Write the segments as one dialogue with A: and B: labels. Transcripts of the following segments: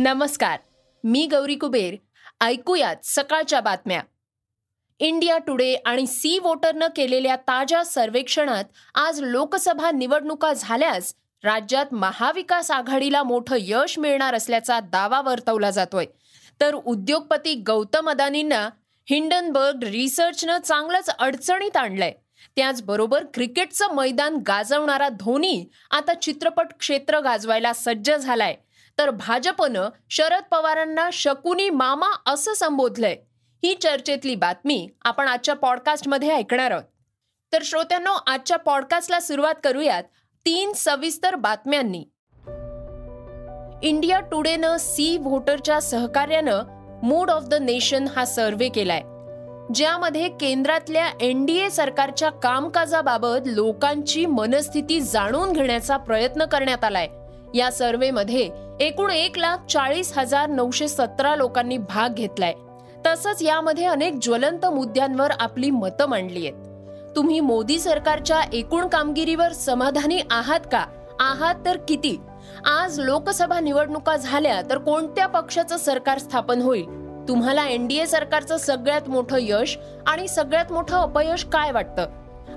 A: नमस्कार मी गौरी कुबेर. ऐकूयात सकाळच्या बातम्या. इंडिया टुडे आणि सी वोटरनं केलेल्या ताज्या सर्वेक्षणात आज लोकसभा निवडणुका झाल्यास राज्यात महाविकास आघाडीला मोठं यश मिळणार असल्याचा दावा वर्तवला जातोय. तर उद्योगपती गौतम अदानींना हिंडनबर्ग रिसर्चनं चांगलंच अडचणीत आणलंय. त्याचबरोबर क्रिकेटचं मैदान गाजवणारा धोनी आता चित्रपट क्षेत्र गाजवायला सज्ज झालाय. तर भाजपनं शरद पवारांना शकुनी मामा असं संबोधलंय. ही चर्चेतली बातमी आपण आजच्या पॉडकास्टमध्ये ऐकणार आहोत. तर श्रोत्यांनो आजच्या पॉडकास्टला सुरुवात करूयात तीन सविस्तर बातम्यांनी. इंडिया टुडेनं सी व्होटरच्या सहकार्यानं मूड ऑफ द नेशन हा सर्व्हे केलाय. ज्यामध्ये केंद्रातल्या एनडीए सरकारच्या कामकाजाबाबत लोकांची मनस्थिती जाणून घेण्याचा प्रयत्न करण्यात आलाय. या सर्व्हेमध्ये एकूण एक लाख चाळीस हजार नऊशे सतरा लोकांनी भाग घेतलाय. तसंच यामध्ये अनेक ज्वलंत मुद्द्यांवर आपली मतं मांडली आहेत. तुम्ही मोदी सरकारच्या एकूण कामगिरीवर समाधानी आहात का? आहात तर किती? आज लोकसभा निवडणुका झाल्या तर कोणत्या पक्षाचं सरकार स्थापन होईल? तुम्हाला एनडीए सरकारचं सगळ्यात मोठं यश आणि सगळ्यात मोठं अपयश काय वाटतं?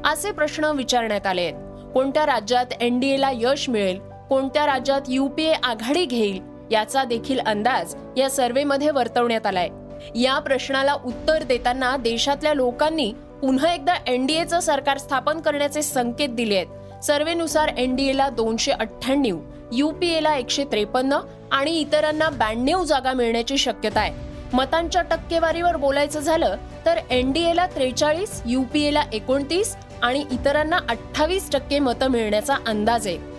A: असे प्रश्न विचारण्यात आले आहेत. कोणत्या राज्यात एनडीएला यश मिळेल? कोणत्या राज्यात युपीए आघाडी घेईल याचा देखील अंदाज या सर्वेमध्ये वर्तवण्यात आलाय. या प्रश्नाला उत्तर देताना देशातल्या लोकांनी पुन्हा एकदा एनडीएचं सरकार स्थापन करण्याचे संकेत दिले आहेत. सर्वेनुसार एनडीएला दोनशे अठ्ठ्याण्णव युपीएला एकशे त्रेपन्न आणि इतरांना ब्याण्णव जागा मिळण्याची शक्यता आहे. मतांच्या टक्केवारीवर बोलायचं झालं तर एनडीएला त्रेचाळीस युपीएला एकोणतीस आणि इतरांना अठ्ठावीस टक्के मतं मिळण्याचा अंदाज आहे.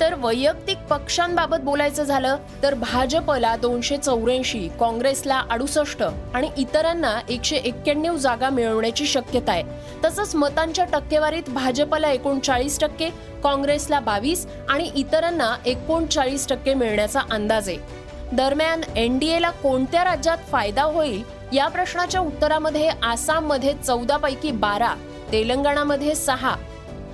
A: तर वैयक्तिक पक्षांबाबत बोलायचं झालं तर भाजपला दोनशे चौऱ्याऐंशी काँग्रेसला अडुसष्ट आणि इतरांना एकशे एक्क्याण्णव जागा मिळवण्याची शक्यता आहे. तसंच मतांच्या टक्केवारीत भाजपला एकोणचाळीस टक्के काँग्रेसला बावीस आणि इतरांना एकोणचाळीस टक्के मिळण्याचा अंदाज आहे. दरम्यान एनडीएला कोणत्या राज्यात फायदा होईल या प्रश्नाच्या उत्तरामध्ये आसाममध्ये चौदा पैकी बारा तेलंगणामध्ये सहा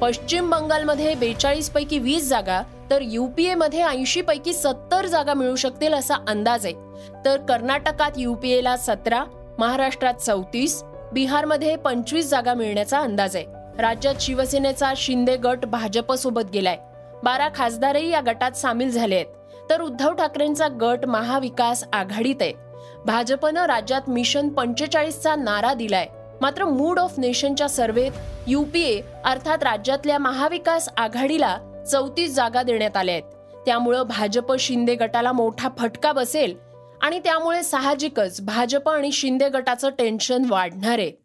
A: पश्चिम बंगालमध्ये बेचाळीस पैकी वीस जागा तर यू पी ऐंशी पैकी सत्तर जागा मिळू शकतील असा अंदाज आहे. तर कर्नाटकात युपीएला सतरा महाराष्ट्रात चौतीस बिहारमध्ये पंचवीस जागा मिळण्याचा अंदाज आहे. राज्यात शिवसेनेचा शिंदे गट भाजपसोबत गेलाय. बारा खासदारही या गटात सामील झाले आहेत. तर उद्धव ठाकरेंचा गट महाविकास आघाडीत आहे. भाजपनं राज्यात मिशन पंचेचाळीसचा नारा दिलाय. मात्र मूड ऑफ नेशनच्या सर्वेत युपीए अर्थात राज्यातल्या महाविकास आघाडीला चौतीस जागा देण्यात आल्या आहेत. त्यामुळं भाजप शिंदे गटाला मोठा फटका बसेल आणि त्यामुळे साहजिकच भाजप आणि शिंदे गटाचं टेन्शन वाढणार आहे.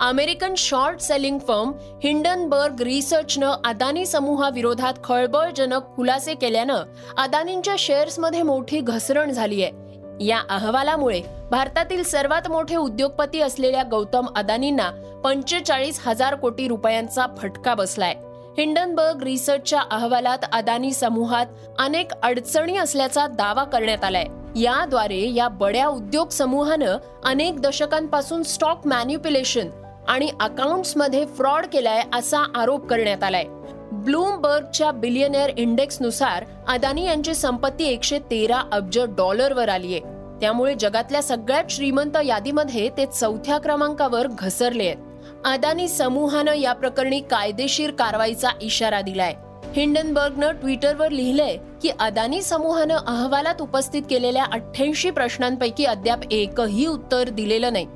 A: American short selling firm Hindenburg रिसर्चनं Adani समूहाविरोधात खळबळजनक खुलासे केल्यानं अदानींच्या शेअर्समध्ये मोठी घसरण झाली आहे. या अहवालामुळे भारतातील सर्वात मोठे उद्योगपती असलेल्या गौतम अदानींना पंचेचाळीस हजार कोटी रुपयांचा फटका बसलाय. हिंडनबर्ग रिसर्चच्या अहवालात अदानी समूहात अनेक अडचणी असल्याचा दावा करण्यात आलाय. याद्वारे या बड्या उद्योग समूहानं अनेक दशकांपासून स्टॉक मॅन्युप्युलेशन आणि मध्ये फ्रॉड केलाय असा आरोप करण्यात आलाय. ब्लूमबर्गच्या बिलियनेअर इंडेक्सनुसार अदानी यांची संपत्ती एकशे तेरा अब्ज डॉलरवर आली आहे. त्यामुळे जगातल्या सगळ्यात श्रीमंत यादीमध्ये ते चौथ्या क्रमांकावर घसरले आहेत. अदानी समूहानं या प्रकरणी कायदेशीर कारवाईचा इशारा दिलाय. हिंडनबर्गनं ट्विटरवर लिहिलंय की अदानी समूहानं अहवालात उपस्थित केलेल्या अठ्ठ्याऐंशी प्रश्नांपैकी अद्याप एकही उत्तर दिलेलं नाही.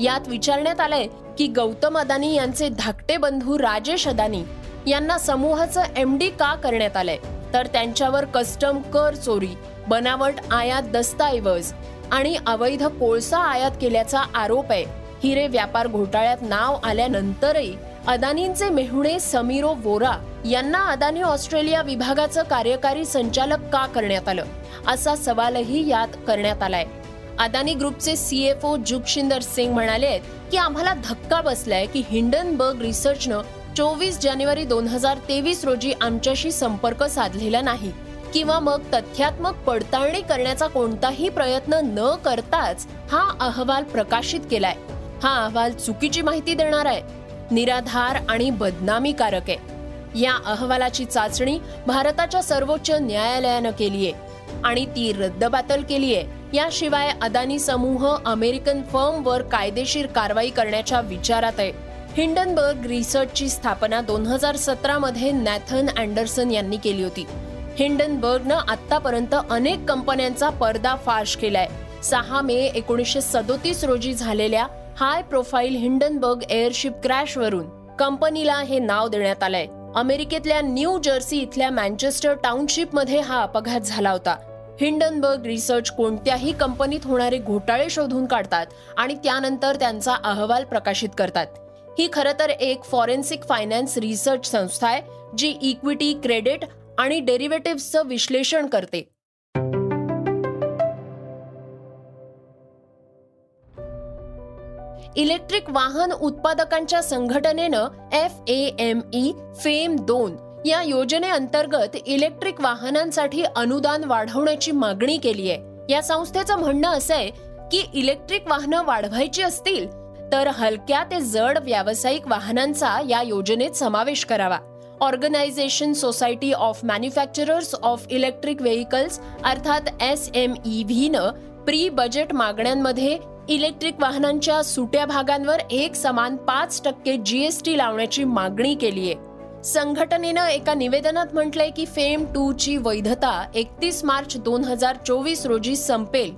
A: यात विचारण्यात आलंय की गौतम अदानी यांचे धाकटे बंधू राजेश अदानी यांना समूहाचं एम डी का करण्यात आलंय? तर त्यांच्यावर कस्टम कर चोरी बनावट आयात दस्तऐवज आणि अवैध कोळसा आयात केल्याचा आरोप आहे. हिरे व्यापार घोटाळ्यात नाव आल्यानंतरही अदानींचे मेहुणे समीरो वोरा यांना अदानी ऑस्ट्रेलिया विभागाचं कार्यकारी संचालक का करण्यात आलं? असा सवालही यात करण्यात आलाय. अदानी ग्रुपचे सीएफओ जुगशिंदर सिंग म्हणाले आहेत की आम्हाला धक्का बसलाय की हिंडनबर्ग रिसर्चनं चोवीस जानेवारी दोन हजार तेवीस रोजी आमच्याशी संपर्क साधलेला नाही किंवा मग तथ्यात्मक पडताळणी करण्याचा कोणताही प्रयत्न न करताच हा अहवाल प्रकाशित केलाय. हा अहवाल चुकीची माहिती देणार आहे निराधार आणि बदनामीकारक आहे. या अहवालाची चाचणी भारताच्या सर्वोच्च न्यायालयानं केली आहे आणि ती रद्दबातल केली आहे. याशिवाय अदानी समूह अमेरिकन फर्मवर कायदेशीर कारवाई करण्याच्या विचारात आहे. हिंडनबर्ग रिसर्चची स्थापना दोन हजार सतरामध्ये नॅथन अँडरसन यांनी केली होती. हिंडनबर्गनं आतापर्यंत अनेक कंपन्यांचा पर्दाफाश केलाय. सहा मे एकोणीसशे सदोतीस रोजी झालेल्या हाय प्रोफाईल हिंडनबर्ग एअरशिप क्रॅशवरून कंपनीला हे नाव देण्यात आलंय. अमेरिकेतल्या न्यू जर्सी इथल्या मँचेस्टर टाउनशिपमध्ये हा अपघात झाला होता. हिंडनबर्ग रिसर्च कोणत्याही कंपनीत होणारे घोटाळे शोधून काढतात आणि त्यानंतर त्यांचा अहवाल प्रकाशित करतात. ही खरं तर एक फॉरेन्सिक फायनान्स रिसर्च संस्था आहे जी इक्विटी क्रेडिट आणि डेरिव्हेटिव्हचं विश्लेषण करते. इलेक्ट्रिक वाहन उत्पादकांच्या संघटनेनं F A M E FAME दोन या योजनेअंतर्गत इलेक्ट्रिक वाहनांसाठी अनुदान वाढवण्याची मागणी केली आहे या संस्थेचं म्हणणं असं आहे की इलेक्ट्रिक वाहनं वाढवायची असतील तर हलक्या ते जड व्यावसायिक वाहनांचा या योजनेत समावेश करावा. Organisation society of manufacturers of electric vehicles अर्थात एस एम ई व्हीनं प्री बजेट मागण्यांमध्ये इलेक्ट्रिक वाहनांच्या सुट्या भागांवर एक समान पाच टक्के जीएसटी लावण्याची मागणी केली आहे. संघटनेनं एका निवेदनात म्हटलंय की फेम टू ची वैधता एकतीस मार्च दोन हजार चोवीस रोजी संपेल.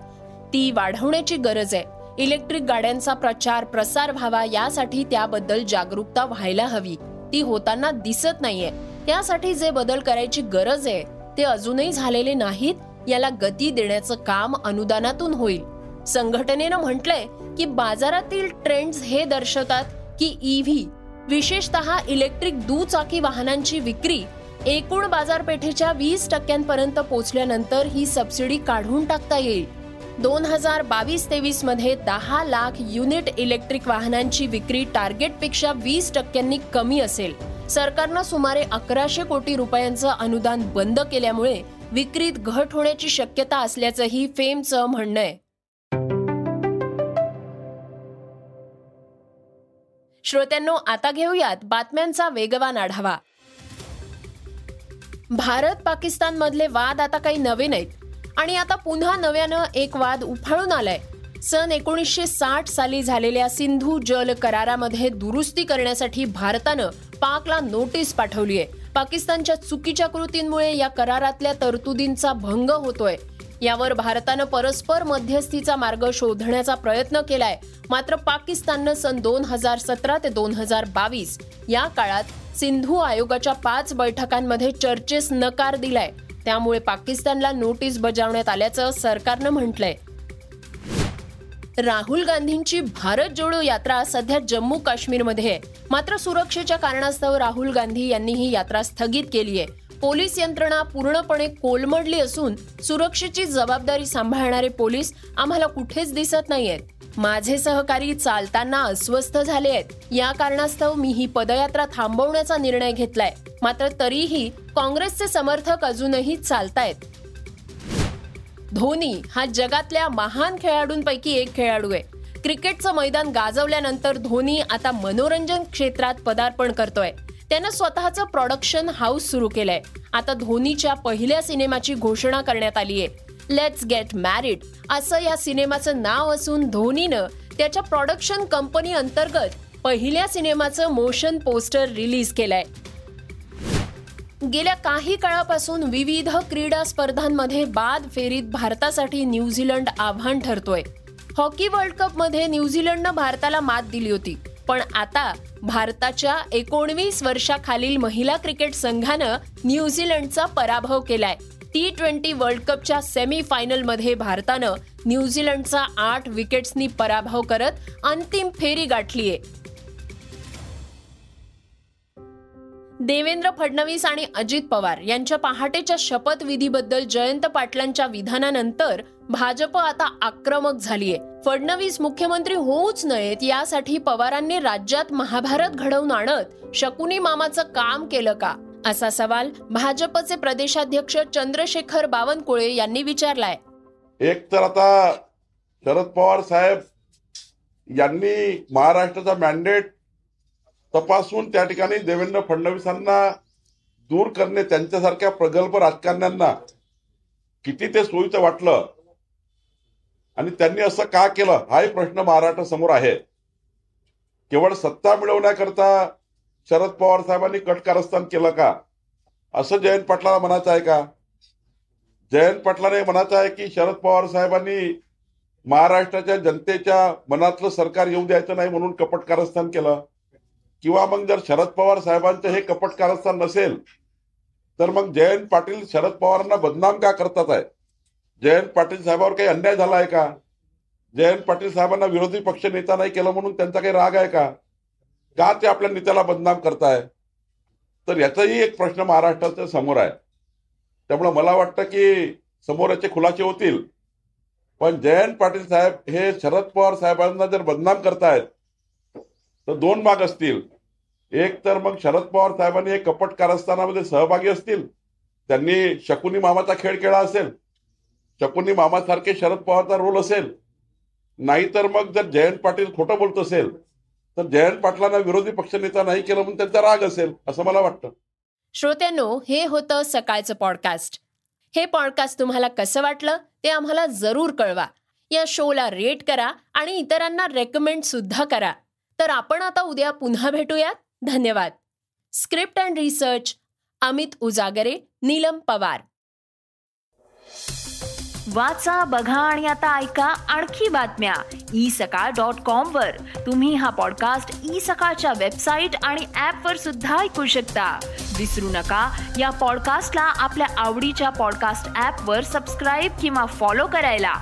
A: ती वाढवण्याची गरज आहे. इलेक्ट्रिक गाड्यांचा प्रचार प्रसार व्हावा यासाठी त्याबद्दल जागरूकता व्हायला हवी. ती होताना दिसत नाहीये. त्यासाठी जे बदल करायची गरज आहे ते अजूनही झालेले नाहीत याला गती देण्याचं काम अनुदानातून होईल. संघटनेनं म्हटलंय की बाजारातील ट्रेंड्स हे दर्शवतात की ईव्ही विशेषतः इलेक्ट्रिक दुचाकी वाहनांची विक्री एकूण बाजारपेठेच्या वीस टक्क्यांपर्यंत पोहोचल्यानंतर ही सबसिडी काढून टाकता येईल. दोन हजार बावीस तेवीसमध्ये दहा लाख युनिट इलेक्ट्रिक वाहनांची विक्री टार्गेटपेक्षा वीस टक्क्यांनी कमी असेल. सरकारनं सुमारे अकराशे कोटी रुपयांचं अनुदान बंद केल्यामुळे विक्रीत घट होण्याची शक्यता असल्याचंही फेमचं म्हणणं आहे. श्रोत्यांनो आता घेऊयात बातम्यांचा वेगवान आढावा. भारत पाकिस्तान मधले वाद आता काही नवे नाहीत. आणि आता पुन्हा नव्यानं एक वाद उफाळून आलाय. सन एकोणीसशे साठ साली झालेल्या सिंधू जल करारामध्ये दुरुस्ती करण्यासाठी भारतानं पाकला नोटीस पाठवली आहे पाकिस्तानच्या चुकीच्या कृतींमुळे या करारातल्या तरतुदींचा भंग होतोय. यावर भारतानं परस्पर मध्यस्थीचा मार्ग शोधण्याचा प्रयत्न केलाय. मात्र पाकिस्ताननं सन दोन हजार सतरा ते दोन हजार बावीस या काळात सिंधू आयोगाच्या पाच बैठकांमध्ये चर्चेस नकार दिलाय. त्यामुळे पाकिस्तानला नोटीस बजावण्यात आल्याचं सरकारनं म्हटलंय. राहुल गांधींची भारत जोडो यात्रा सध्या जम्मू काश्मीरमध्ये आहे. मात्र सुरक्षेच्या कारणास्तव राहुल गांधी यांनी ही यात्रा स्थगित केली आहे. पोलीस यंत्रणा पूर्णपणे कोलमडली असून सुरक्षेची जबाबदारी सांभाळणारे पोलीस आम्हाला कुठेच दिसत नाहीयेत. माझे सहकारी चालताना अस्वस्थ झाले आहेत. या कारणास्तव मी ही पदयात्रा थांबवण्याचा निर्णय घेतलाय. मात्र तरीही काँग्रेसचे समर्थक अजूनही चालतायत. धोनी हा जगातल्या महान खेळाडूंपैकी एक खेळाडू आहे. क्रिकेटचं मैदान गाजवल्यानंतर धोनी आता मनोरंजन क्षेत्रात पदार्पण करतोय. त्यानं स्वतःचं प्रोडक्शन हाऊस सुरू केलंय. आता धोनीच्या पहिल्या सिनेमाची घोषणा करण्यात आली आहे. लेट्स गेट मॅरिड असं या सिनेमाचं नाव असून धोनीनं त्याच्या प्रोडक्शन कंपनी अंतर्गत पहिल्या सिनेमाचं मोशन पोस्टर रिलीज केलंय. गेल्या काही काळापासून विविध क्रीडा स्पर्धांमध्ये बाद फेरीत भारतासाठी न्यूझीलंड आव्हान ठरतोय. हॉकी वर्ल्ड कपमध्ये न्यूझीलंडनं भारताला मात दिली होती पण आता भारताच्या एकोणवीस वर्षाखालील महिला क्रिकेट संघानं न्यूझीलंडचा पराभव केलाय. टी ट्वेंटी वर्ल्ड कपच्या सेमी भारतानं न्यूझीलंडचा आठ विकेट्सनी पराभव करत अंतिम फेरी गाठलीये. देवेंद्र फडणवीस आणि अजित पवार यांच्या पहाटेच्या शपथविधीबद्दल जयंत पाटलांच्या विधानानंतर भाजप आता आक्रमक झालीय. फडणवीस मुख्यमंत्री होऊच नयेत यासाठी पवारांनी राज्यात महाभारत घडवून आणत शकुनी मामाचं काम केलं का? असा सवाल भाजपचे प्रदेशाध्यक्ष चंद्रशेखर बावनकुळे यांनी विचारलाय.
B: एक तर आता शरद पवार साहेब यांनी महाराष्ट्राचा मॅन्डेट तपासून त्या ठिकाणी देवेंद्र फडणवीसांना दूर करणे त्यांच्यासारख्या प्रगल्भ राजकारण्यांना किती ते सोयीचं वाटलं? आणि त्यांनी असं का केलं? हाही प्रश्न महाराष्ट्रासमोर आहे. केवळ सत्ता मिळवण्याकरता शरद पवार साहेबांनी कटकारस्थान केलं का? असं जयंत पाटलाला म्हणायचं आहे का? जयंत पाटलाने म्हणायचं आहे की शरद पवार साहेबांनी महाराष्ट्राच्या जनतेच्या मनातलं सरकार येऊ द्यायचं नाही म्हणून कपट कारस्थान केलं. किंवा मग जर शरद पवार साहेबांचं हे कपट कारस्थान नसेल तर मग जयंत पाटील शरद पवारांना बदनाम का करतात आहे? जयंत पाटील साहेबावर काही अन्याय झाला आहे का? जयंत पाटील साहेबांना विरोधी पक्ष नेता नाही केलं म्हणून त्यांचा काही राग आहे का? का ते आपल्या नेत्याला बदनाम करताय? तर याचाही एक प्रश्न महाराष्ट्राच्या समोर आहे. त्यामुळे मला वाटतं की समोर याचे खुलासे होतील. पण जयंत पाटील साहेब हे शरद पवार साहेबांना जर बदनाम करतायत तर दोन भाग असतील. एक तर मग शरद पवार साहेबांनी हे कपट कारस्थानामध्ये सहभागी असतील. त्यांनी शकुनी मामाचा खेळ खेळला असेल. शकुनी मामासारखे शरद पवारचा रोल असेल. नाहीतर मग जर जयंत पाटील खोटं बोलत असेल तर जयंत पाटलांना विरोधी पक्षनेता नाही केलं म्हणून त्यांचा राग असेल असं मला वाटतं.
A: श्रोत्यांनो हे होतं सकाळचं पॉडकास्ट हे पॉडकास्ट तुम्हाला कसं वाटलं ते आम्हाला जरूर कळवा. या शोला रेट करा आणि इतरांना रेकमेंड सुद्धा करा. तर आपण आता उद्या पुन्हा भेटूयात. धन्यवाद. Script and research Amit Ujagare Neelam Pawar.
C: वाचा बघा आणि आता ऐका आणखी बातम्या. ई सकाळ डॉट कॉम वर. तुम्ही हा पॉडकास्ट ई सकाळच्या वेबसाईट आणि ऍप वर सुद्धा ऐकू शकता. विसरू नका या पॉडकास्टला आपल्या आवडीच्या पॉडकास्ट ऍप वर सबस्क्राईब किंवा फॉलो करायला.